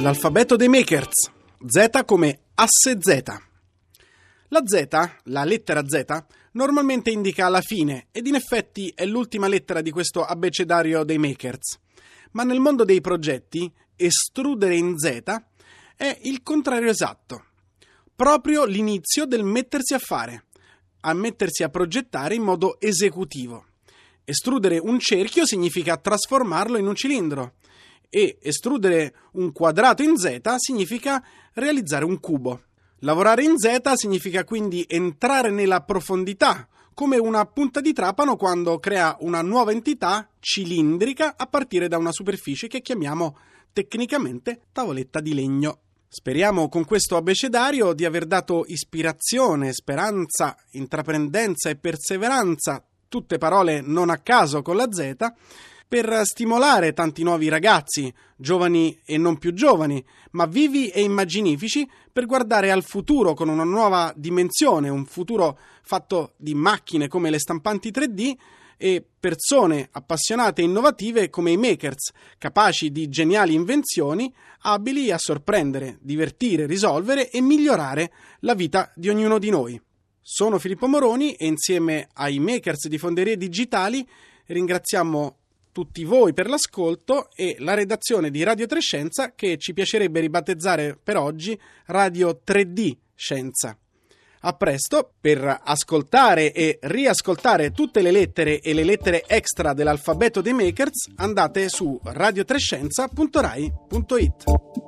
L'alfabeto dei makers. Z come asse Z. La Z, la lettera Z, normalmente indica la fine ed in effetti è l'ultima lettera di questo abbecedario dei makers. Ma nel mondo dei progetti, estrudere in Z è il contrario esatto. Proprio l'inizio del mettersi a fare, a mettersi a progettare in modo esecutivo. Estrudere un cerchio significa trasformarlo in un cilindro e estrudere un quadrato in z significa realizzare un cubo. Lavorare in z significa quindi entrare nella profondità, come una punta di trapano quando crea una nuova entità cilindrica a partire da una superficie che chiamiamo tecnicamente tavoletta di legno. Speriamo con questo abecedario di aver dato ispirazione, speranza, intraprendenza e perseveranza, tutte parole non a caso con la Z, per stimolare tanti nuovi ragazzi, giovani e non più giovani, ma vivi e immaginifici, per guardare al futuro con una nuova dimensione, un futuro fatto di macchine come le stampanti 3D e persone appassionate e innovative come i makers, capaci di geniali invenzioni, abili a sorprendere, divertire, risolvere e migliorare la vita di ognuno di noi. Sono Filippo Moroni e insieme ai makers di Fonderie Digitali ringraziamo tutti voi per l'ascolto e la redazione di Radio 3 Scienza che ci piacerebbe ribattezzare per oggi Radio 3D Scienza. A presto per ascoltare e riascoltare tutte le lettere e le lettere extra dell'alfabeto dei makers andate su radiotrescienza.rai.it.